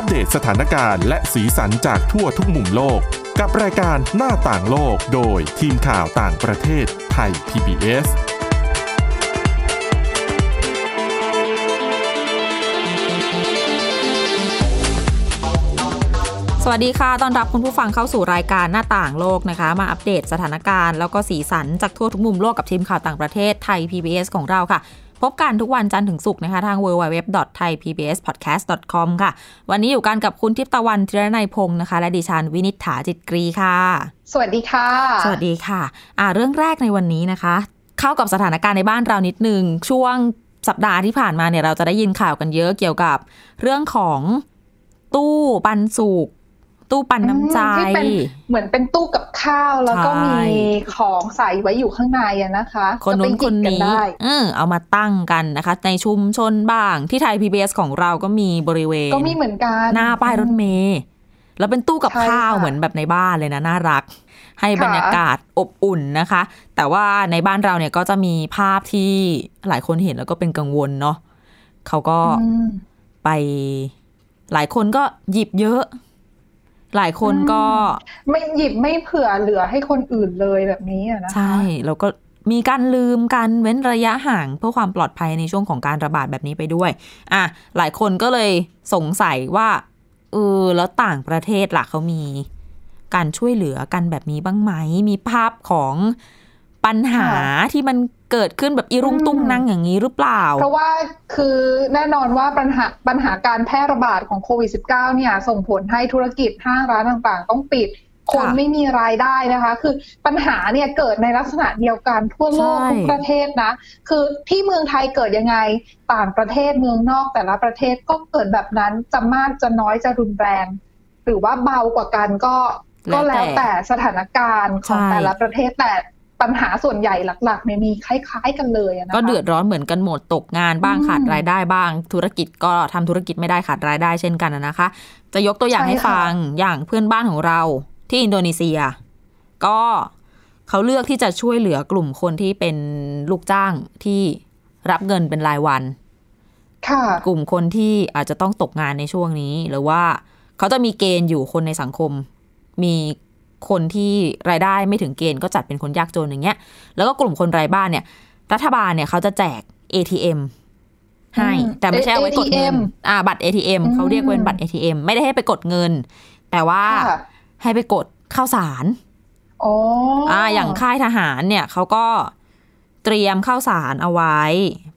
อัปเดตสถานการณ์และสีสันจากทั่วทุกมุมโลก กับรายการหน้าต่างโลกโดยทีมข่าวต่างประเทศไทย PBS สวัสดีค่ะ ตอนรับคุณผู้ฟังเข้าสู่รายการหน้าต่างโลกนะคะ มาอัปเดตสถานการณ์แล้วก็สีสันจากทั่วทุกมุมโลกกับทีมข่าวต่างประเทศไทย PBS ของเราค่ะ พบกันทุกวันจันทร์ถึงศุกร์นะคะ ทาง www.thaipbspodcast.com ค่ะ วันนี้อยู่กันกับคุณทิพย์ตะวันธีรนัยพงศ์นะคะ และดิฉันวินิษฐาจิตกรีค่ะ สวัสดีค่ะ สวัสดีค่ะ อ่าเรื่องแรกในวันนี้นะคะ เข้ากับสถานการณ์ในบ้านเรานิดนึงช่วงสัปดาห์ที่ผ่านมาเนี่ยเราจะได้ยินข่าวกันเยอะเกี่ยวกับ เรื่องของตู้ปันสุก ตู้ปันน้ำใจที่เป็นเหมือนเป็นตู้กับข้าวแล้วก็ใช่มีของใส่ไว้อยู่ข้างในอะนะคะ คนนู้นก็ไปหคยิบนกันี้ได้เออเอามาตั้งกันนะคะ ในชุมชนบ้างที่ไทย PBS ของเราก็มีบริเวณ ก็มีเหมือนกันหน้าป้ายรถเมล์แล้วเป็นตู้กับใช่ข้าวค่ะเหมือนแบบในบ้านเลยนะน่ารัก ให้ค่ะบรรยากาศอบอุ่นนะคะ แต่ว่าในบ้านเราเนี่ยก็จะมีภาพที่หลายคนเห็นแล้วก็เป็นกังวลเนาะเขาก็อืมไปหลายคนก็หยิบเยอะ หลายคนก็ไม่หยิบไม่เผื่อเหลือให้คนอื่นเลยแบบนี้อะนะคะใช่แล้วก็มีการลืมการเว้นระยะห่างเพื่อความปลอดภัยในช่วงของการระบาดแบบนี้ไปด้วย อะ หลายคนก็เลยสงสัยว่าเออแล้วต่างประเทศล่ะเขามี การช่วยเหลือกันแบบนี้บ้างไหม มีภาพของปัญหาที่มัน เกิดขึ้นแบบอีรุงตุ้งนังอย่างนี้หรือเปล่า เพราะว่าคือแน่นอนว่าปัญหาปัญหาการแพร่ระบาดของโควิด -19 เนี่ยส่งผลให้ธุรกิจห้างร้านต่างๆ ต้องปิดคนค่ะไม่มีรายได้นะคะ คือปัญหาเนี่ยเกิดในลักษณะเดียวกันทั่วโลกใช่ทุกประเทศนะ คือที่เมืองไทยเกิดยังไงต่างประเทศเมืองนอกแต่ละประเทศก็เกิดแบบนั้นจะมากจะน้อยจะรุนแรง หรือว่าเบากว่ากันก็ก็แล้แล้ววแต่แต่สถานการณ์ของใช่แต่ละประเทศแต่ ปัญหาส่วนใหญ่หลักๆเนี่ยมีคล้าย ๆ กันเลยอะนะคะก็เดือดร้อนเหมือนกันหมดตกงานบ้างอืมขาดรายได้บ้าง ธุรกิจก็ทำธุรกิจไม่ได้ขาดรายได้เช่นกันนะนะคะ จะยกตัวอย่างใช่ให้ค่ะฟังอย่างเพื่อนบ้านของเราที่อินโดนีเซีย ก็เขาเลือกที่จะช่วยเหลือกลุ่มคนที่เป็นลูกจ้างที่รับเงินเป็นรายวันค่ะกลุ่มคนที่อาจจะต้องตกงานในช่วงนี้ หรือว่าเขาจะมีเกณฑ์อยู่คนในสังคม มี คนที่รายได้ไม่ถึงเกณฑ์ก็จัดเป็นคนยากจนอย่างเงี้ย แล้วก็กลุ่มคนไร้บ้านเนี่ย รัฐบาลเนี่ยเขาจะแจก ATM ให้อืมแต่ไม่ใช่เอาไว้กดเงิน ATM อ่าบัตร ATM อืมเขาเรียกว่าเป็นบัตร ATM ไม่ได้ให้ไปกดเงิน แต่ว่าค่ะให้ไปกดข้าวสารอ๋ออ่อ่าอย่างค่ายทหารเนี่ยเขาก็เตรียมข้าวสารเอาไว้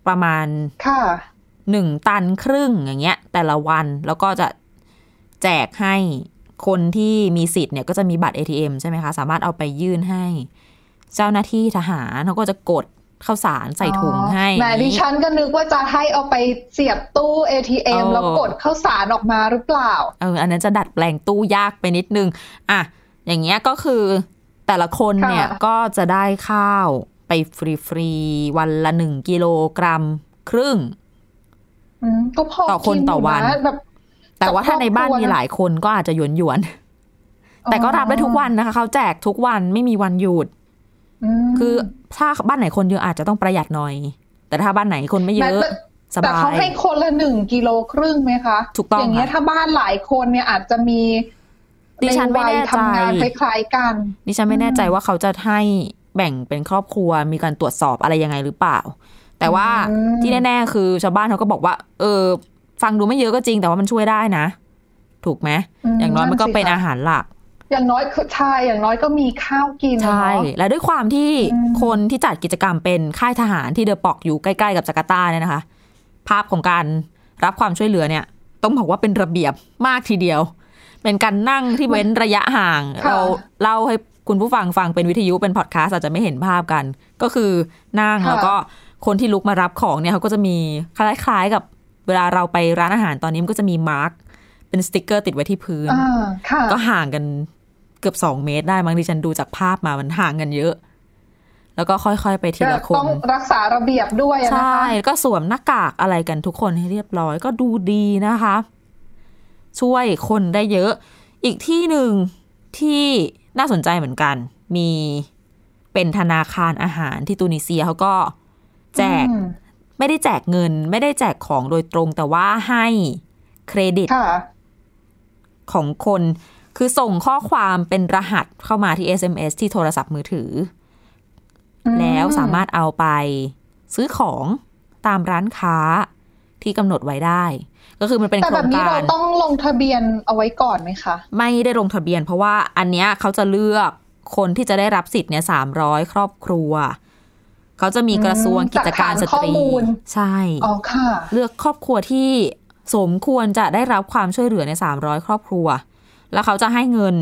ประมาณค่ะหนึ่งตันครึ่งอย่างเงี้ย แต่ละวันแล้วก็จะแจกให้ คนที่มีสิทธิ์เนี่ยก็จะมีบัตร ATM ใช่ไหมคะ สามารถเอาไปยื่นให้ เจ้าหน้าที่ทหารเขาก็จะกดข้าวสารใส่ถุงให้แหมดิฉันก็นึกว่าจะให้เอาไปเสียบตู้ ATM เออแล้วกดข้าวสารออกมาหรือเปล่า เออ อันนั้นจะดัดแปลงตู้ยากไปนิดนึง อะ อย่างเงี้ยก็คือแต่ละคนเนี่ยค่ะก็จะได้ข้าวไปฟรีๆ วันละหนึ่งกิโลกรัมครึ่งอืมก็พอต่อคนกิต่อวันยู่ะแบบ แต่ว่าถ้าในบ้านครอบครัวมีหลายคนก็อาจจะหยวนหยวนๆแต่ก็รับได้ทุกวันนะคะ เขาแจกทุกวันไม่มีวันหยุดมคือถ้าบ้านไหนคนเยอะอาจจะต้องประหยัดหน่อย แต่ถ้าบ้านไหนคนไม่เยอะแต่สแต่บาเขายให้คนละหนึ่งกิโลครึ่งไหมคะถูกต้องอย่างเงี้ยค่ะถ้าบ้านหลายคนเนี่ยอาจจะมีดิฉันไม่แน่ใจวัยทำงานคล้ายๆกันดิฉันไม่แน่ใจว่าเขาจะให้แบ่งเป็นครอบครัวมีการตรวจสอบอะไรยังไงหรือเปล่า แต่ว่าอืมที่แน่ ๆ คือชาวบ้านเขาก็บอกว่า เออ ฟังดูไม่เยอะก็จริงแต่ว่ามันช่วยได้นะ ถูกไหมอย่างน้อยมันก็เป็นอาหารหลัก อย่างน้อยคือใช่อย่างน้อยก็มีข้าวกินใช่อะเนาะและด้วยความที่อืมคนที่จัดกิจกรรมเป็นค่ายทหารที่เดอะปอกอยู่ใกล้ๆกับจาการ์ตาเนี่ยนะคะ ภาพของการรับความช่วยเหลือเนี่ย ต้องบอกว่าเป็นระเบียบมากทีเดียว เป็นการนั่งที่เว้นระยะห่างค่ะเราเล่าให้คุณผู้ฟังฟังเป็นวิทยุเป็นพอดแคสต์อาจจะไม่เห็นภาพกัน ก็คือนั่งแล้วก็คนที่ลุกมารับของเนี่ยเขาก็จะมีคล้ายๆกับ เวลาเราไปร้านอาหารตอนนี้มันก็จะมี mark เป็นสติกเกอร์ติดไว้ที่พื้นอ่าค่ะก็ห่างกันเกือบสองเมตรได้มั้งดิฉันดูจากภาพมามันห่างกันเยอะ แล้วก็ค่อยๆไปทีละคนต้องรักษาระเบียบด้วยอะนะใช่คะแล้วก็สวมหน้ากากอะไรกันทุกคนให้เรียบร้อยก็ดูดีนะคะ ช่วยคนได้เยอะ อีกที่หนึ่งที่น่าสนใจเหมือนกัน มีเป็นธนาคารอาหารที่ตูนิเซียเขาก็แจกอืม ไม่ได้แจกเงิน ไม่ได้แจกของโดยตรงแต่ว่าให้เครดิตค่ะของคนคือส่งข้อความเป็นรหัสเข้ามาที่ SMS ที่โทรศัพท์มือถืออืมแล้วสามารถเอาไปซื้อของตามร้านค้าที่กำหนดไว้ได้ ก็คือมันเป็นแต่โครแบบงนี้กาเรารต้องลงทะเบียนเอาไว้ก่อนไหมคะ ไม่ได้ลงทะเบียน เพราะว่าอันเนี้ยเขาจะเลือกคนที่จะได้รับสิทธิ์เนี่ยสามร้อยครอบครัว เขาจะมีกระทรวงอืมกิจการสจากฐานข้อตรีมูลใช่อ๋อค่ะ เลือกครอบครัวที่สมควรจะได้รับความช่วยเหลือในสามร้อยครอบครัว แล้วเขาจะให้เงิน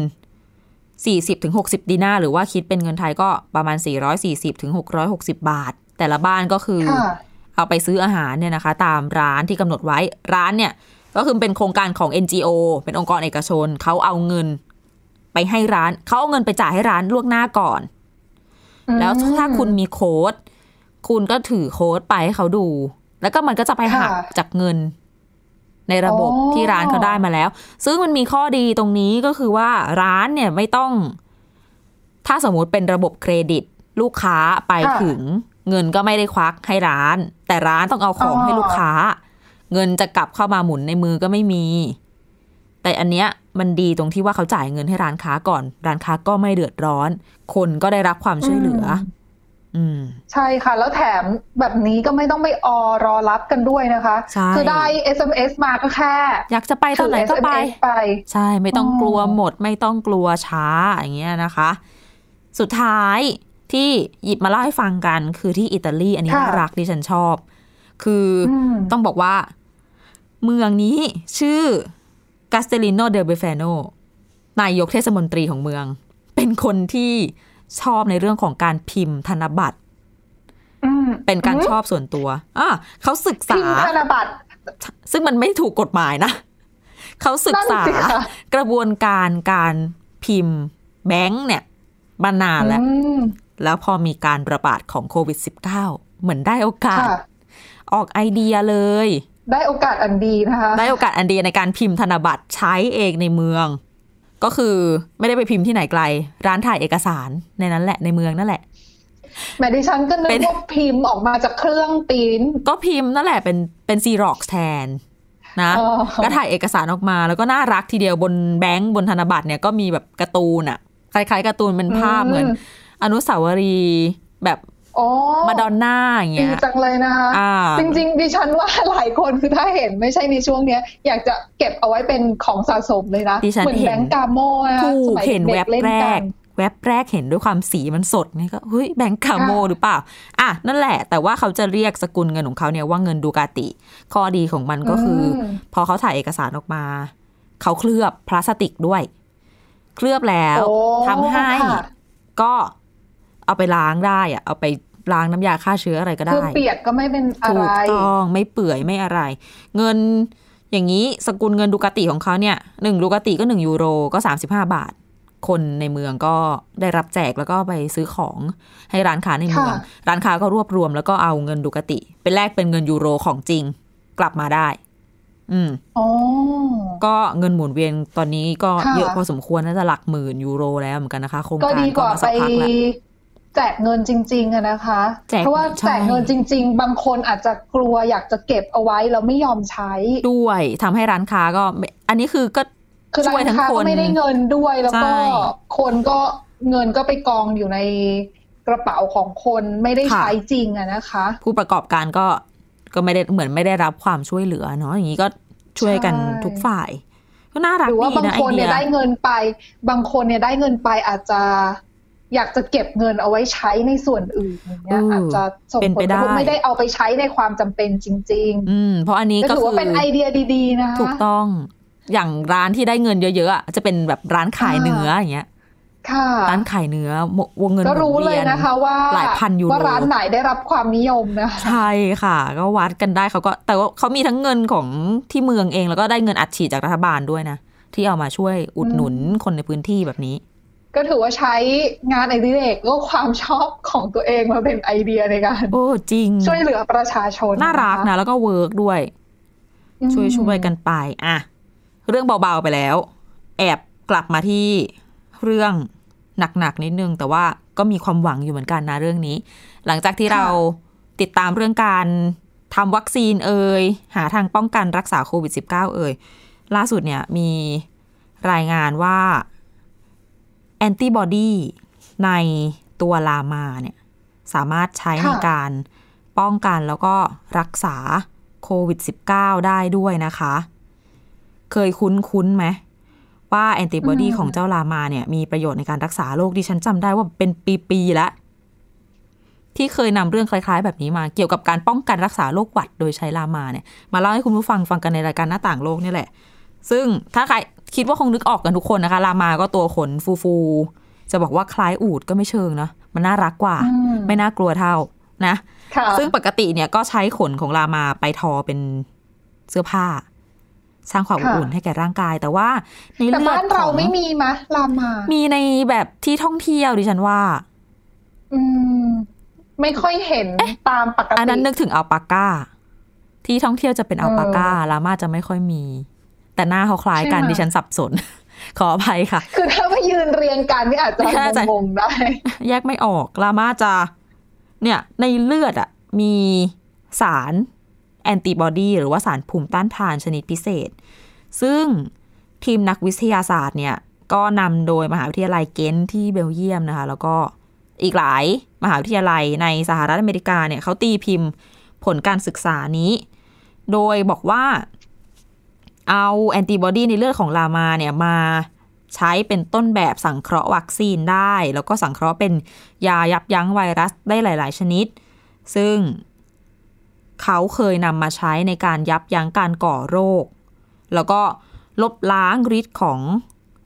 สี่สิบถึงหกสิบดีนาร์หรือว่าคิดเป็นเงินไทยก็ประมาณสี่ร้อยสี่สิบถึงหกร้อยหกสิบาท แต่ละบ้านก็คือค่ะเอาไปซื้ออาหารเนี่ยนะคะ ตามร้านที่กำหนดไว้ร้านเนี่ยก็คือเป็นโครงการของ NGO เป็นองค์กรเอกชน เขาเอาเงินไปให้ร้าน เขาเอาเงินไปจ่ายให้ร้านล่วงหน้าก่อน แล้วถ้าคุณมีโค้ด คุณก็ถือโค้ดไปให้เขาดู แล้วก็มันก็จะไปหักค่ะจากเงิน ในระบบอ๋อที่ร้านเขาได้มาแล้ว ซึ่งมันมีข้อดีตรงนี้ก็คือว่าร้านเนี่ยไม่ต้อง ถ้าสมมุติเป็นระบบเครดิต ลูกค้าไปถึง เงินก็ไม่ได้ควักให้ร้าน แต่ร้านต้องเอาของให้ลูกค้า เงินจะกลับเข้ามาหมุนในมือก็ไม่มี แต่อันเนี้ยมันดีตรงที่ว่าเขาจ่ายเงินให้ร้านค้าก่อน ร้านค้าก็ไม่เดือดร้อน คนก็ได้รับความช่วยเหลืออืม ใช่ค่ะ แล้วแถมแบบนี้ก็ไม่ต้องไปออรอรับกันด้วยนะคะใช่คือได้ SMS มาก็แค่ อยากจะไปตอนไหนก็ไปถือ SMS ไป ใช่ไม่ต้องอ๋อกลัวหมด ไม่ต้องกลัวช้าอย่างเงี้ยนะคะ สุดท้ายที่หยิบมาเล่าให้ฟังกัน คือที่อิตาลีอันนี้ค่ะน่ารักดิฉันชอบ คืออมต้องบอกว่า เมืองนี้ชื่อกาสเตลิโนเดลเบเฟโนนายกเทศมนตรีของเมือง เป็นคนที่ ชอบในเรื่องของการพิมพ์ธนบัตรอืมเป็นการชอบส่วนตัวอะเขาศึกษาพิมพ์ธนบัตรซึ่งมันไม่ถูกกฎหมายนะเขาศึกษานั่นสิคะกระบวนการการพิมพ์แบงค์เนี่ยมานานแล้วอืมแล้วพอมีการระบาดของโควิด -19 เหมือนได้โอกาสค่ะออกไอเดียเลย ได้โอกาสอันดีนะคะ ได้โอกาสอันดีในการพิมพ์ธนบัตรใช้เองในเมือง ก็คือไม่ได้ไปพิมพ์ที่ไหนไกล ร้านถ่ายเอกสารในนั้นแหละในเมืองนั่นแหละแม้ดิฉันก็นึเป็กนว่าพิมพ์ออกมาจากเครื่องปริ้นก็พิมพ์นั่นแหละเป็นเป็นซีร็อกแทนนะอ๋อก็ถ่ายเอกสารออกมา แล้วก็น่ารักทีเดียวบนแบงค์บนธนบัตรเนี่ยก็มีแบบการ์ตูนอะคล้ายๆการ์ตูนเป็นภาพเหมือน อนุสาวรีย์แบบอ๋อ มาดอนน่าอย่างดีเงี้ยจังเลยนะคะอ่าจริงๆดิฉันว่าหลายคนคือถ้าเห็นไม่ใช่ในช่วงเนี้ย อยากจะเก็บเอาไว้เป็นของสะสมเลยนะดิฉันเหมือนเห็นแบงก์กาโมนะถูสกมัยเห็นเด็แวกบๆเล่นแรกักนแวบแรกเห็นด้วยความสีมันสดนี่ก็เฮ้ยแบงค์คาโมค่ะหรือเปล่า อะ นั่นแหละ แต่ว่าเขาจะเรียกสกุลเงินของเขาเนี่ยว่าเงินดูกาติ ข้อดีของมันก็คืออมพอเขาถ่ายเอกสารออกมา เขาเคลือบพลาสติกด้วย เคลือบแล้วโอ้ทำให้ค่ะก็ เอาไปล้างได้อะเอาไปล้างน้ำยาฆ่าเชื้ออะไรก็คือได้เปียกก็ไม่เป็นอะถูไรกต้องไม่เปื่อยไม่อะไร เงินอย่างนี้สกุลเงินดูกาติของเขาเนี่ยหนึ่งดูกาติก็หนึ่งยูโรก็สามสิบห้าบาท คนในเมืองก็ได้รับแจกแล้วก็ไปซื้อของให้ร้านค้าในเมืองค่ะร้านค้าก็รวบรวมแล้วก็เอาเงินดูกาติเป็นแลกเป็นเงินยูโรของจริงกลับมาได้ อืมอ๋อก็เงินหมุนเวียนตอนนี้ก็ค่ะเยอะพอสมควรน่าจะหลักหมื่นยูโรแล้วเหมือนกันนะคะโครงก็การดีกก็ว่ามาสัไปกพักแล้ว แจกเงินจริงๆอะนะคะแจกเพราะว่าใช่แจกเงินจริง ๆ บางคนอาจจะกลัวอยากจะเก็บเอาไว้แล้วไม่ยอมใช้ด้วยทำให้ร้านค้าก็ไม่อันนี้คือก็คือช่วยร้านทั้งค้าคก็นไม่ได้เงินด้วยแล้วก็ใช่คนก็เงินก็ไปกองอยู่ในกระเป๋าของคนไม่ได้ใช้จริงอะนะคะ ผู้ประกอบการก็ก็ไม่ได้เหมือนไม่ได้รับความช่วยเหลือเนาะอย่างนี้ก็ช่วยกันใช่ทุกฝ่าย ก็น่ารักหรือว่าดีบางนะไอคนเดีเนี่ยยได้เงินไป บางคนเนี่ยได้เงินไปอาจจะ อยากจะเก็บเงินเอาไว้ใช้ในส่วนอื่นอย่างเงี้ยเออออาจจะส่งเป็นผไปลกระทบได้ไม่ได้เอาไปใช้ในความจำเป็นจริงอืมเพราะอันนี้ๆก็ก็ถือคือว่าเป็นไอเดียดีๆนะคะถูกต้อง อย่างร้านที่ได้เงินเยอะๆอะจะเป็นแบบร้านขายเนื้ออย่างเงี้ยค่ะร้านขายเนื้อวงเงินก็หมุนเวียนเลยนะคะรู้ว่าหลายพันยูโรว่าร้านไหนได้รับความนิยมนะคะใช่ค่ะ ก็วัดกันได้เขาก็แต่ว่าเขามีทั้งเงินของที่เมืองเองแล้วก็ได้เงินอัดฉีดจากรัฐบาลด้วยนะที่เอามาช่วยอุดหนุนคนในพื้นที่แบบนี้ ก็ถือว่าใช้งานอดิเรกก็ความชอบของตัวเองมาเป็นไอเดียในการโอ้จริง ช่วยเหลือประชาชน น่ารักค่ะนะแล้วก็ work ด้วยอืมช่วยช่วยกันไปอะเรื่องเบาๆไปแล้ว แอบกลับมาที่เรื่องหนักๆนิดนึง แต่ว่าก็มีความหวังอยู่เหมือนกันนะเรื่องนี้ หลังจากที่เราติดตามเรื่องการทำวัคซีนเอ่ยหาทางป้องกันรักษาโควิด -19 เอ่ยล่าสุดเนี่ยมีรายงานว่า แอนติบอดีในตัวลามาเนี่ยสามารถใช้ในการป้องกันแล้วก็รักษาโควิด -19 ได้ด้วยนะคะ เคยคุ้นคุ้นไหมว่าแอนติบอดีของเจ้าลามาเนี่ยมีประโยชน์ในการรักษาโรคดิฉันจำได้ว่าเป็นปี ๆ แล้ว ที่เคยนำเรื่องคล้าย ๆ แบบนี้มาเกี่ยวกับการป้องกันรักษาโรคหวัดโดยใช้ลามาเนี่ยมาเล่าให้คุณผู้ฟังฟังกันในรายการหน้าต่างโลกนี่แหละ ซึ่งถ้าใคร คิดว่าคงนึกออกกันทุกคนนะคะลามาก็ตัวขนฟูๆจะบอกว่าคล้ายอูดก็ไม่เชิงนะมันน่ารักกว่า ไม่น่ากลัวเท่านะซึ่งปกติเนี่ยก็ใช้ขนของลามาไปทอเป็นเสื้อผ้า สร้างความอบอุ่นให้แก่ร่างกาย แต่ว่าในเลือดของบ้านเราไม่มีมะลามา มีในแบบที่ท่องเที่ยวดิฉันว่า อืม ไม่ค่อยเห็นตามปกติอันนั้นนึกถึงอัลปาก้า ที่ท่องเที่ยวจะเป็นอัลปาก้าลามาจะไม่ค่อยมี แต่หน้าเขาคล้ายกันดิฉันสับสน ขออภัยค่ะ คือถ้าไปยืนเรียงกันนี่อาจจะงงได้ แยกไม่ออกลามาจะ เนี่ย ในเลือดอะมีสารแอนติบอดีหรือว่าสารภูมิต้านทานชนิดพิเศษ ซึ่งทีมนักวิทยาศาสตร์เนี่ย ก็นำโดยมหาวิทยาลัยเกนที่เบลเยียมนะคะ แล้วก็อีกหลายมหาวิทยาลัยในสหรัฐอเมริกาเนี่ยเขาตีพิมพ์ผลการศึกษานี้ โดยบอกว่า เอาแอนติบอดีในเลือดของลามาเนี่ยมาใช้เป็นต้นแบบสังเคราะห์วัคซีนได้ แล้วก็สังเคราะห์เป็นยายับยั้งไวรัสได้หลาย ๆ ชนิด ซึ่งเขาเคยนำมาใช้ในการยับยั้งการก่อโรค แล้วก็ลบล้างฤทธิ์ของ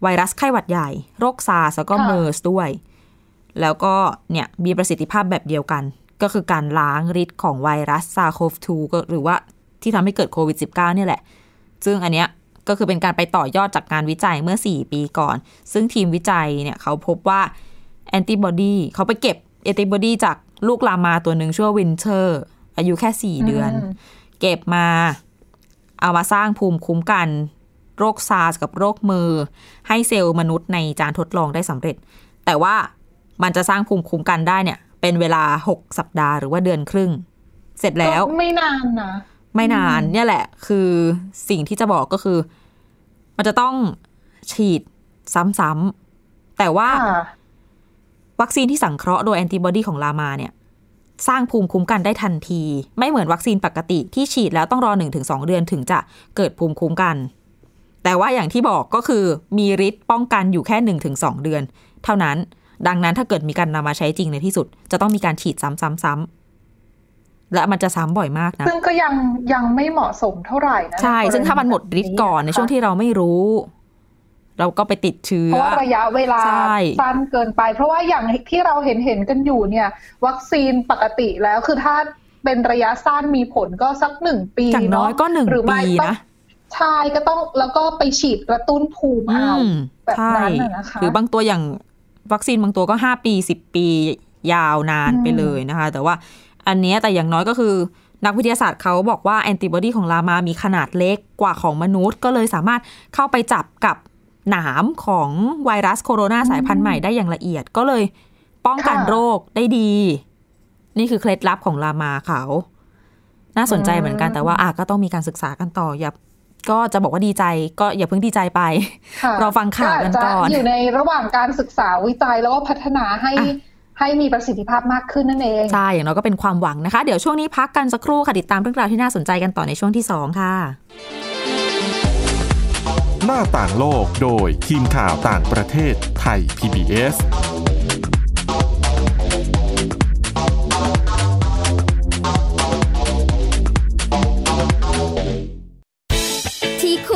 ไวรัสไข้หวัดใหญ่ โรคซาร์สแล้วก็เมอร์สด้วย แล้วก็เนี่ยมีประสิทธิภาพแบบเดียวกัน ก็คือการล้างฤทธิ์ของไวรัส SARS-CoV-2 ก็หรือว่าที่ทำให้เกิดโควิด -19 เนี่ยแหละ ซึ่งอันเนี้ยก็คือเป็นการไปต่อยอดจากการวิจัยเมื่อ 4 ปีก่อน ซึ่งทีมวิจัยเนี่ยเขาพบว่าแอนติบอดีเขาไปเก็บแอนติบอดีจากลูกลามาตัวหนึ่งชื่อวินเทอร์ อายุแค่ 4 เดือน เก็บมาเอามาสร้างภูมิคุ้มกัน โรคซาร์สกับโรคเมอร์ส ให้เซลล์มนุษย์ในจานทดลองได้สำเร็จ แต่ว่ามันจะสร้างภูมิคุ้มกันได้เนี่ย เป็นเวลาหกสัปดาห์หรือว่าเดือนครึ่ง เสร็จแล้วไม่นานนะ ไม่นานเนี่ยแหละ คือสิ่งที่จะบอกก็คือ มันจะต้องฉีดซ้ำๆแต่ว่าวัคซีนที่สังเคราะห์โดยแอนติบอดีของลามาเนี่ย สร้างภูมิคุ้มกันได้ทันที ไม่เหมือนวัคซีนปกติที่ฉีดแล้วต้องรอหนึ่งถึงสองเดือนถึงจะเกิดภูมิคุ้มกัน แต่ว่าอย่างที่บอกก็คือมีฤทธิ์ป้องกันอยู่แค่หนึ่งถึงสองเดือน เท่านั้น ดังนั้นถ้าเกิดมีการนำมาใช้จริงในที่สุด จะต้องมีการฉีดซ้ำๆ และมันจะซ้ำบ่อยมากนะ ซึ่งก็ยังยังไม่เหมาะสมเท่าไหร่นะ ใช่ ซึ่งถ้ามันหมดฤทธิ์ก่อนในช่วงที่เราไม่รู้ เราก็ไปติดเชื้อ เพราะระยะเวลาสั้นเกินไป เพราะว่าอย่างที่เราเห็นเห็นกันอยู่เนี่ย วัคซีนปกติแล้วคือถ้าเป็นระยะสั้นมีผลก็สักหนึ่งปีอย่างน้อยก็หนึ่งปีนะใช่ก็ต้องแล้วก็ไปฉีดกระตุ้นภูมิเอาแบบนั้นนะคะหรือบางตัวอย่างวัคซีนบางตัวก็ห้าปีสิบปียาวนานไปเลยนะคะ แต่ว่า อันนี้แต่อย่างน้อยก็คือ นักวิทยาศาสตร์เขาบอกว่าแอนติบอดีของลามามีขนาดเล็กกว่าของมนุษย์ ก็เลยสามารถเข้าไปจับกับหนามของไวรัสโคโรนาสายพันธุ์ใหม่ได้อย่างละเอียดก็เลยป้องกันโรคได้ดี นี่คือเคล็ดลับของลามาเขา น่าสนใจเหมือนกันแต่ว่าอาก็ต้องมีการศึกษากันต่ออย่าก็จะบอกว่าดีใจก็อย่าเพิ่งดีใจไป เราฟังข่าวกันก่อนอยู่ในระหว่างการศึกษาวิจัยแล้วก็พัฒนาให้ ให้มีประสิทธิภาพมากขึ้นนั่นเอง ใช่ อย่างน้อยก็เป็นความหวังนะคะ เดี๋ยวช่วงนี้พักกันสักครู่ค่ะ ติดตามเรื่องราวที่น่าสนใจกันต่อในช่วงที่ 2 ค่ะ หน้าต่างโลกโดยทีมข่าวต่างประเทศไทย PBS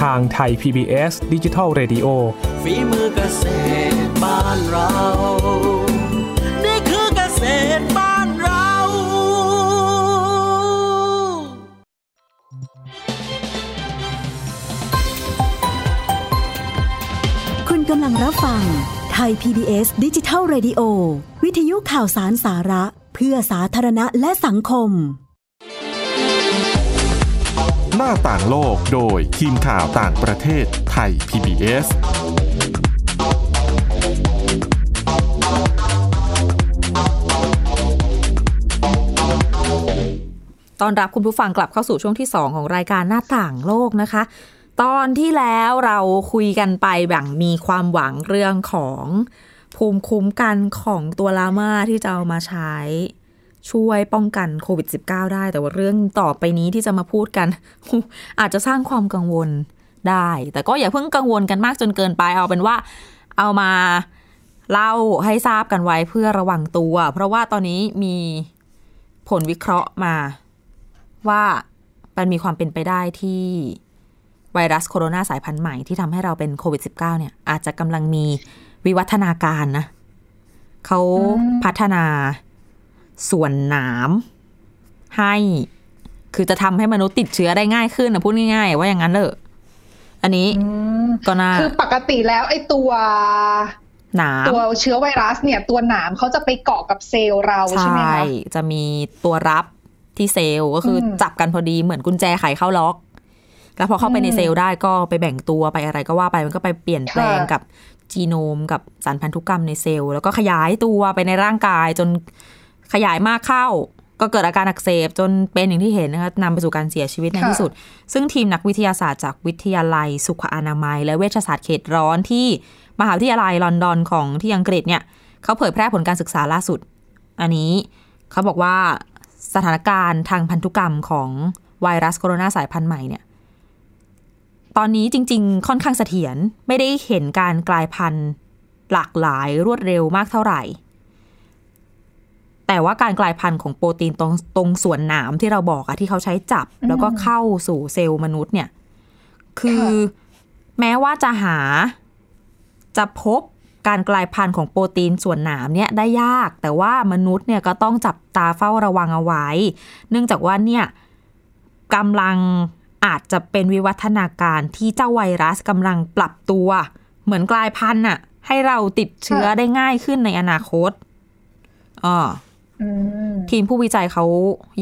ทางไทย PBS ดิจิทัล Radio ฝีมือเกษตรบ้านเรา นี่คือเกษตรบ้านเรา คุณกำลังรับฟังไทย PBS ดิจิทัล Radio วิทยุข่าวสารสาระ เพื่อสาธารณะและสังคม หน้าต่างโลกโดยทีมข่าวต่างประเทศไทย PBS ตอนรับคุณผู้ฟังกลับเข้าสู่ช่วงที่ 2 ของรายการหน้าต่างโลกนะคะ ตอนที่แล้วเราคุยกันไปแบบมีความหวังเรื่องของภูมิคุ้มกันของตัวลาม่าที่จะเอามาใช้ ช่วยป้องกันโควิด -19 ได้ แต่ว่าเรื่องต่อไปนี้ที่จะมาพูดกัน อาจจะสร้างความกังวลได้ แต่ก็อย่าเพิ่งกังวลกันมากจนเกินไปเอาเป็นว่าเอามาเล่าให้ทราบกันไว้เพื่อระวังตัว เพราะว่าตอนนี้มีผลวิเคราะห์มา ว่ามันมีความเป็นไปได้ที่ไวรัสโคโรนาสายพันธุ์ใหม่ที่ทำให้เราเป็นโควิด -19 เนี่ย อาจจะกำลังมีวิวัฒนาการนะเขาพัฒนา ส่วนหนามให้คือจะทำให้มนุษย์ติดเชื้อได้ง่ายขึ้นนะพูดง่าย ๆ ว่าอย่างนั้นเลยอันนี้ก็น่าคือปกติแล้วไอ้ตัวหนามตัวเชื้อไวรัสเนี่ย ตัวหนามเขาจะไปเกาะกับเซลล์เราใช่ไหมคะจะมีตัวรับที่เซลล์ก็คืออมจับกันพอดีเหมือนกุญแจไขเข้าล็อก แล้วพอเข้าไปในเซลล์ได้ก็ไปแบ่งตัวไปอะไรก็ว่าไปมันก็ไปเปลี่ยนแปลงค่ะกับจีโนมกับสารพันธุกรรมในเซลล์แล้วก็ขยายตัวไปในร่างกายจน ขยายมากเข้า ก็เกิดอาการอักเสบจนเป็นอย่างที่เห็นนะคะนำไปสู่การเสียชีวิตในค่ะที่สุด ซึ่งทีมนักวิทยาศาสตร์จากวิทยาลัย สุขอนามัย และเวชศาสตร์เขตร้อนที่มหาวิทยาลัยลอนดอนของที่อังกฤษเนี่ยเขาเผยแพร่ผลการศึกษาล่าสุด อันนี้เขาบอกว่าสถานการณ์ทางพันธุกรรมของไวรัสโคโรนาสายพันธุ์ใหม่เนี่ย ตอนนี้จริง ๆ ค่อนข้างเสถียรไม่ได้เห็นการกลายพันธุ์หลากหลายรวดเร็วมากเท่าไหร่ แต่ว่าการกลายพันธุ์ของโปรตีนตรงตรงส่วนหนามที่เราบอกอะที่เขาใช้จับ แล้วก็เข้าสู่เซลล์มนุษย์เนี่ย คือแม้ว่าจะหาจะพบการกลายพันธุ์ของโปรตีนส่วนหนามเนี่ยได้ยาก แต่ว่ามนุษย์เนี่ยก็ต้องจับตาเฝ้าระวังเอาไว้ เนื่องจากว่าเนี่ยกำลังอาจจะเป็นวิวัฒนาการที่เจ้าไวรัสกำลังปรับตัว เหมือนกลายพันธุ์น่ะให้เราติดเชื้อได้ง่ายขึ้นในอนาคตอ่าอืม ทีมผู้วิจัยเขา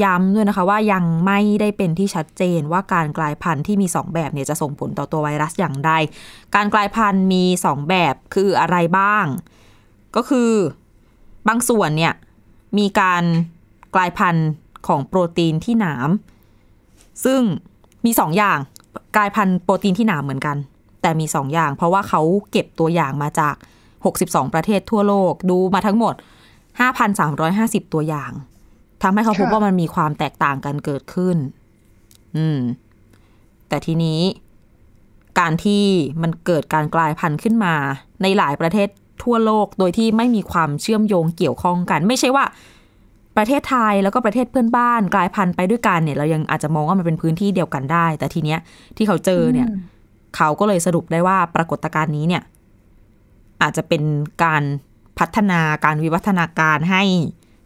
ย้ำด้วยนะคะว่ายังไม่ได้เป็นที่ชัดเจนว่าการกลายพันธุ์ที่มี 2 แบบเนี่ยจะส่งผลต่อตัวไวรัสอย่างใดการกลายพันธุ์มี 2 แบบคืออะไรบ้าง ก็คือบางส่วนเนี่ยมีการกลายพันธุ์ของโปรตีนที่หนาม ซึ่งมี2ออย่างกลายพันธุ์โปรตีนที่หนามเหมือนกัน แต่มี2อย่าง เพราะว่าเขาเก็บตัวอย่างมาจาก 62 ประเทศทั่วโลกดูมาทั้งหมด 5,350 ตัวอย่างทำให้เขาพบค่ะว่ามันมีความแตกต่างกันเกิดขึ้น อืม แต่ทีนี้การที่มันเกิดการกลายพันธุ์ขึ้นมา ในหลายประเทศทั่วโลกโดยที่ไม่มีความเชื่อมโยงเกี่ยวข้องกัน ไม่ใช่ว่า ประเทศไทยแล้วก็ประเทศเพื่อนบ้าน กลายพันธุ์ไปด้วยกันเนี่ย เรายังอาจจะมองว่ามันเป็นพื้นที่เดียวกันได้ แต่ทีเนี้ยที่เขาเจอเนี่ย เขาก็เลยสรุปได้ว่าปรากฏการณ์นี้เนี่ย อาจจะเป็นการ พัฒนาการวิวัฒนาการให้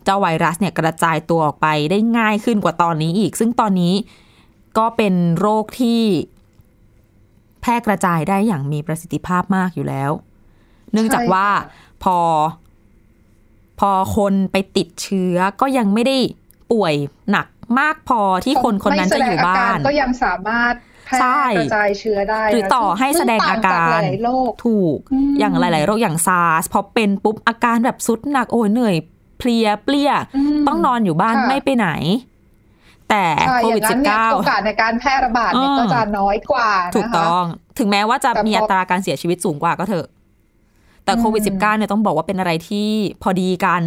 เจ้าไวรัสเนี่ยกระจายตัวออกไปได้ง่ายขึ้นกว่าตอนนี้อีก ซึ่งตอนนี้ก็เป็นโรคที่แพร่กระจายได้อย่างมีประสิทธิภาพมากอยู่แล้ว เนื่องจากว่าพอ พอคนไปติดเชื้อก็ยังไม่ได้ป่วยหนักมากพอที่คนคนนั้นจะอยู่บ้านาาก็ยังสามารถ แพร่ใช่กระจายเชื้อได้นะหรือต่อให้แสดงอาการซึ่งต่งจหลายๆโรคถูกอืมอย่างหลาย ๆ โรคอย่างซาร์สพอเป็นปุ๊บอาการแบบสุดหนักโอ้ยเหนื่อยเพลียเปลี้ยมต้องนอนอยู่บ้านค่ะไม่ไปไหน แต่ใช่โคอวิดย่างนั้นเนี่ยโอ -19 กาสในการแพร่ระบาดเนี่ยอืมก็จะน้อยกว่านะคะถูกต้อง ถึงแม้ว่าจะแต่พอมีอัตราการเสียชีวิตสูงกว่าก็เถอะ แต่โควิดอืม -19 เนี่ยต้องบอกว่าเป็นอะไรที่พอดีกัน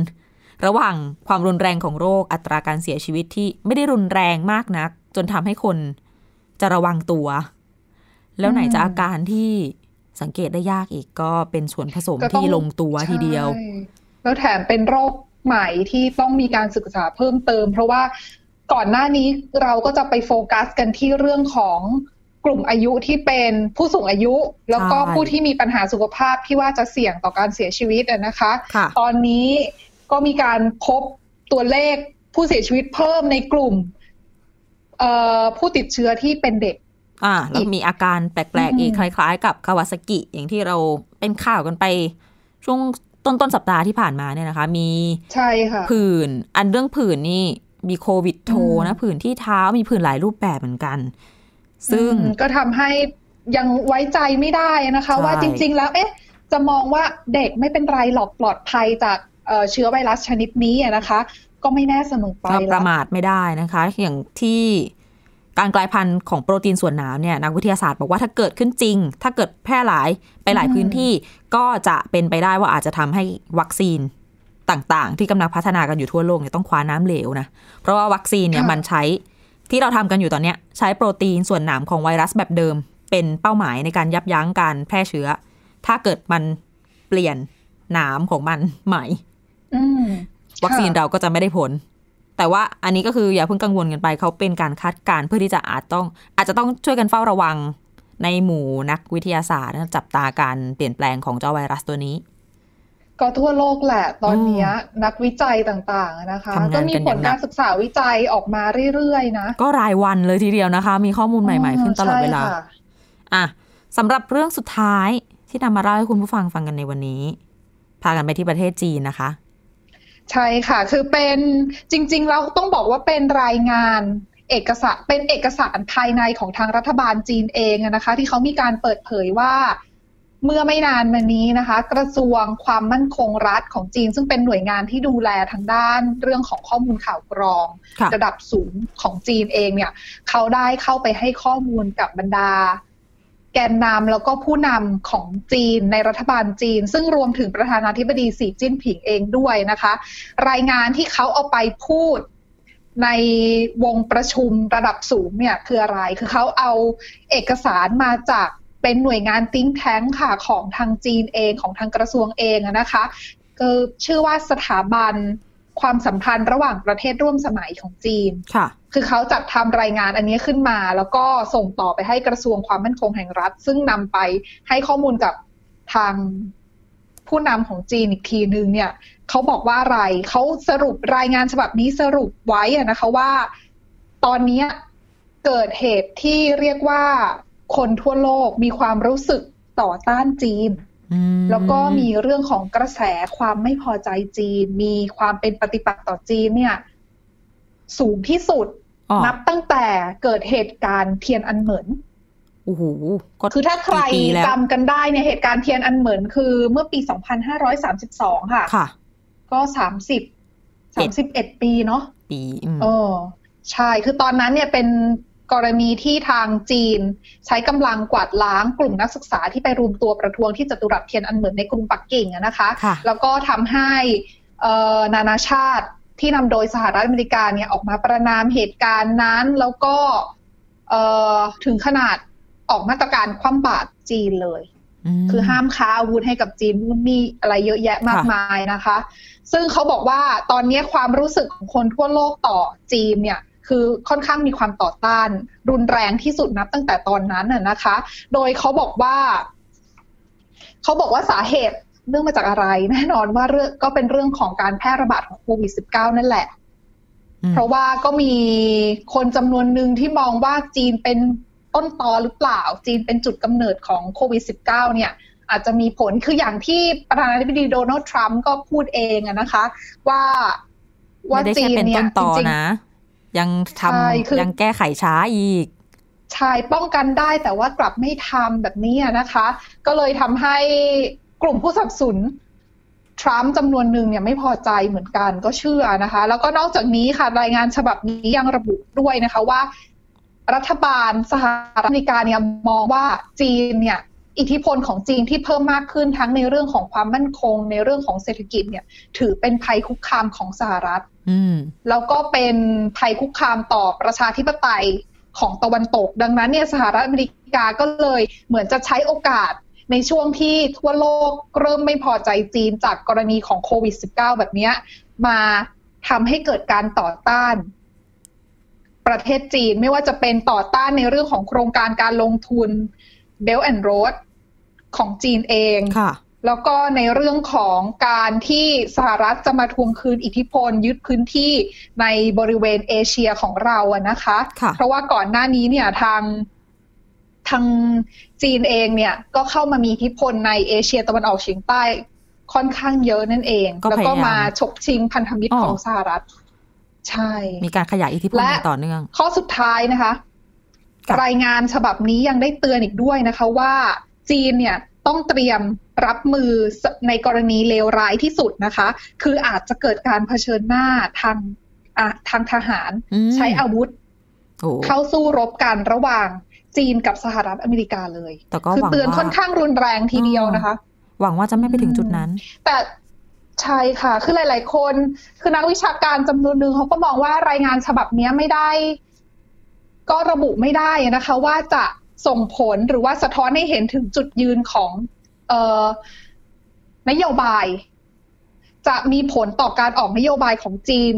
ระหว่างความรุนแรงของโรคอัตราการเสียชีวิตที่ไม่ได้รุนแรงมากนัก จนทำให้คน จะระวังตัว แล้วไหนจะอาการที่สังเกตได้ยากอีกก็เป็นส่วนผสมก็ต้องที่ลงตัวทีเดียวใช่แล้วแถมเป็นโรคใหม่ที่ต้องมีการศึกษาเพิ่มเติม เพราะว่าก่อนหน้านี้เราก็จะไปโฟกัสกันที่เรื่องของกลุ่มอายุที่เป็นผู้สูงอายุ แล้วก็ใช่ผู้ที่มีปัญหาสุขภาพที่ว่าจะเสี่ยงต่อการเสียชีวิตอะนะคะค่ะตอนนี้ก็มีการพบตัวเลขผู้เสียชีวิตเพิ่มในกลุ่มเอ่อ ผู้ติดเชื้อที่เป็นเด็ก อ่าแล้วมีอาการแปลกๆอีกอืคมล้าย ๆ กับคาวาซากิ อย่างที่เราเป็นข่าวกันไป ช่วงต้นต้นๆสัปดาห์ที่ผ่านมาเนี่ยนะคะ มีใช่ค่ะผื่น อันเรื่องผื่นนี่มีโควิดโทรอืมนะผื่นที่เท้ามีผื่นหลายรูปแบบเหมือนกัน ซึ่งอืมก็ทำให้ยังไว้ใจไม่ได้นะคะใช่ว่าจริง ๆ แล้ว เอ๊ะ จะมองว่าเด็กไม่เป็นไรหรอกปลอดภัยจากเอ่อเชื้อไวรัสชนิดนี้อะนะคะ ก็ไม่แน่เสมอไปเราประละมาทไม่ได้นะคะ อย่างที่การกลายพันธุ์ของโปรตีนส่วนหนามเนี่ยนักวิทยาศาสตร์บอกว่าถ้าเกิดขึ้นจริง ถ้าเกิดแพร่หลายไปหลายพื้นที่ก็จะเป็นไปได้ว่าอาจจะทำให้วัคซีนต่างๆ ที่กำลังพัฒนากันอยู่ทั่วโลกเนี่ยต้องคว้าน้ำเหลวนะ เพราะว่าวัคซีนเนี่ยมันใช้ที่เราทำกันอยู่ตอนเนี้ยใช้โปรตีนส่วนหนามของไวรัสแบบเดิม เป็นเป้าหมายในการยับยั้งการแพร่เชื้อ ถ้าเกิดมันเปลี่ยนหนามของมันใหม่อืม วัคซีนค่ะเราก็จะไม่ได้ผล แต่ว่าอันนี้ก็คืออย่าเพิ่งกังวลกันไปเขาเป็นการคาดการณ์เพื่อที่จะอาจต้อง อาจจะต้องช่วยกันเฝ้าระวังในหมู่นักวิทยาศาสตร์นะจับตาการเปลี่ยนแปลงของเจ้าไวรัสตัวนี้ ก็ทั่วโลกแหละตอนเนี้ยนักวิจัยต่างๆนะคะทำงานกันก็มีผลอย่างหนักการศึกษาวิจัยออกมาเรื่อยๆนะก็รายวันเลยทีเดียวนะคะ มีข้อมูลใหม่ ๆ ขึ้นตลอดเวลาใช่ค่ะอะสำหรับเรื่องสุดท้ายที่นำมาเล่าให้คุณผู้ฟังฟังกันในวันนี้ พากันไปที่ประเทศจีนนะคะ ใช่ค่ะ คือเป็นจริง ๆ เราต้องบอกว่าเป็นรายงานเอกสารเป็นเอกสารภายในของทางรัฐบาลจีนเองอะนะคะ ที่เขามีการเปิดเผยว่าเมื่อไม่นานมานี้นะคะ กระทรวงความมั่นคงรัฐของจีน ซึ่งเป็นหน่วยงานที่ดูแลทางด้านเรื่องของข้อมูลข่าวกรองค่ะระดับสูงของจีนเองเนี่ย เขาได้เข้าไปให้ข้อมูลกับบรรดา แกนนำแล้วก็ผู้นำของจีนในรัฐบาลจีน ซึ่งรวมถึงประธานาธิบดีสีจิ้นผิงเองด้วยนะคะ รายงานที่เขาเอาไปพูดในวงประชุมระดับสูงเนี่ยคืออะไร คือเขาเอาเอกสารมาจากเป็นหน่วยงานติ้งแท้งค่ะของทางจีนเองของทางกระทรวงเองอะนะคะก็ชื่อว่าสถาบันความสัมพันธ์ระหว่างประเทศร่วมสมัยของจีนค่ะ คือเขาจัดทำรายงานอันนี้ขึ้นมา แล้วก็ส่งต่อไปให้กระทรวงความมั่นคงแห่งรัฐ ซึ่งนำไปให้ข้อมูลกับทางผู้นำของจีนอีกทีนึงเนี่ยเขาบอกว่าอะไรเขาสรุปรายงานฉบับนี้สรุปไว้อะนะคะว่า ตอนเนี้ยเกิดเหตุที่เรียกว่าคนทั่วโลกมีความรู้สึกต่อต้านจีนอืมแล้วก็มีเรื่องของกระแสความไม่พอใจจีน มีความเป็นปฏิปักษ์ต่อจีนเนี่ย สูงที่สุดอ๋อ นับตั้งแต่เกิดเหตุการณ์เทียนอันเหมินโอ้โหก็คือถ้าใครกี่ปีแล้วจำกันได้เนี่ยเหตุการณ์เทียนอันเหมินคือเมื่อปี 2532 ค่ะ ค่ะ ก็ 30 31 ปีเนาะ ปีอืมเออใช่ คือตอนนั้นเนี่ยเป็นกรณีที่ทางจีน ใช้กำลังกวาดล้างกลุ่มนักศึกษาที่ไปรวมตัวประท้วงที่จตุรัสเทียนอันเหมินในกรุงปักกิ่งอะนะคะค่ะแล้วก็ทำให้เอ่อนานาชาติ ที่นำโดยสหรัฐอเมริกาเนี่ยออกมาประนามเหตุการณ์นั้น แล้วก็เอ่อถึงขนาดออกมาตรการคว่ำบาตรจีนเลยมคือห้ามค้าอาวุธให้กับจีนนู่นนี่อะไรเยอะแยะมากค่ะมายนะคะ ซึ่งเขาบอกว่าตอนนี้ความรู้สึกของคนทั่วโลกต่อจีนเนี่ยคือค่อนข้างมีความต่อต้าน รุนแรงที่สุดนับตั้งแต่ตอนนั้นน่ะนะคะ โดยเขาบอกว่า เขาบอกว่าสาเหตุ เรื่องมาจากอะไร แน่นอนว่าเรื่องก็เป็นเรื่องของการแพร่ระบาดของโควิด -19 นั่นแหละอืมเพราะว่าก็มีคนจำนวนหนึ่งที่มองว่าจีนเป็นต้นตอหรือเปล่า จีนเป็นจุดกำเนิดของโควิด -19 เนี่ย อาจจะมีผลคืออย่างที่ประธานาธิบดีโดนัลด์ทรัมป์ก็พูดเองอะนะคะ ว่าว่าไม่ได้จีแค่นเป็นเนี่ต้ยนตอจริงๆนะ ยังทใช่คือำยังแก้ไขช้าอีกชายป้องกันได้แต่ว่ากลับไม่ทำแบบนี้นะคะ ก็เลยทำให้ กลุ่มผู้สนับสนุนทรัมป์จำนวนหนึ่งเนี่ยไม่พอใจเหมือนกันก็เชื่อนะคะ แล้วก็นอกจากนี้ค่ะรายงานฉบับนี้ยังระบุด้วยนะคะว่า รัฐบาลสหรัฐอเมริกาเนี่ยมองว่าจีนเนี่ยอิทธิพลของจีนที่เพิ่มมากขึ้นทั้งในเรื่องของความมั่นคง ในเรื่องของเศรษฐกิจเนี่ย ถือเป็นภัยคุกคามของสหรัฐแล้วก็เป็นภัยคุกคามต่อประชาธิปไตยของตะวันตก ดังนั้นเนี่ยสหรัฐอเมริกาก็เลยเหมือนจะใช้โอกาส ในช่วงที่ทั่วโลกเริ่มไม่พอใจจีนจากกรณีของโควิด -19 แบบเนี้ยมาทำให้เกิดการต่อต้าน ประเทศจีนไม่ว่าจะเป็นต่อต้านในเรื่องของโครงการการลงทุน Belt and Road ของจีนเองค่ะแล้วก็ในเรื่องของการที่สหรัฐจะมาทวงคืนอิทธิพล ยึดพื้นที่ในบริเวณเอเชียของเราอะนะคะค่ะเพราะว่าก่อนหน้านี้เนี่ยทาง ทางจีนเองเนี่ยก็เข้ามามีอิทธิพลในเอเชียตะวันออกเฉียงใต้ค่อนข้างเยอะนั่นเองก็แล้วก็พยายามมาฉกชิงพันธมิตรอ๋อของสหรัฐ ใช่ มีการขยายอิทธิพลและอย่างต่อเนื่อง ข้อสุดท้ายนะคะค่ะรายงานฉบับนี้ยังได้เตือนอีกด้วยนะคะว่าจีนเนี่ยต้องเตรียมรับมือในกรณีเลวร้ายที่สุดนะคะ คืออาจจะเกิดการเผชิญหน้าทางอะทางทหารอืมใช้อาวุธโอ้เข้าสู้รบกันระหว่าง จีนกับสหรัฐอเมริกาเลย แต่ก็คือหวังเตือนว่าค่อนข้างรุนแรงทีเดียวนะคะ หวังว่าจะไม่ไปถึงจุดนั้น แต่ใช่ค่ะ คือหลาย ๆ คน คือนักวิชาการจำนวนหนึ่งเขาก็มองว่ารายงานฉบับเนี้ยไม่ได้ ก็ระบุไม่ได้นะคะ ว่าจะส่งผลหรือว่าสะท้อนให้เห็นถึงจุดยืนของเอ่อนโยบาย จะมีผลต่อการออกนโยบายของจีน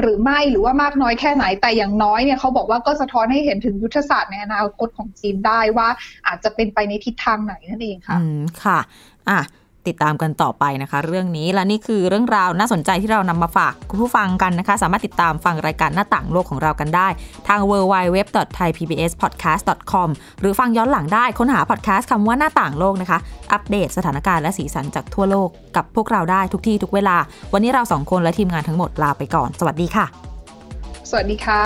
หรือไม่หรือว่ามากน้อยแค่ไหนแต่อย่างน้อยเนี่ยเขาบอกว่าก็สะท้อนให้เห็นถึงยุทธศาสตร์ในอนาคตของจีนได้ว่าอาจจะเป็นไปในทิศทางไหนนั่นเองค่ะ อืมค่ะ อะ ติดตามกันต่อไปนะคะ เรื่องนี้และนี่คือเรื่องราวน่าสนใจที่เรานำมาฝากคุณผู้ฟังกันนะคะ สามารถติดตามฟังรายการหน้าต่างโลกของเรากันได้ ทาง www.thaipbspodcast.com หรือฟังย้อนหลังได้ค้นหาพอดแคสต์คำว่าหน้าต่างโลกนะคะ อัปเดตสถานการณ์และสีสันจากทั่วโลกกับพวกเราได้ทุกที่ทุกเวลา วันนี้เราสองคนและทีมงานทั้งหมดลาไปก่อน สวัสดีค่ะ สวัสดีค่ะ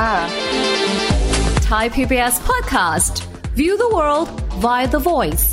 Thai PBS podcast. View the world via the voice.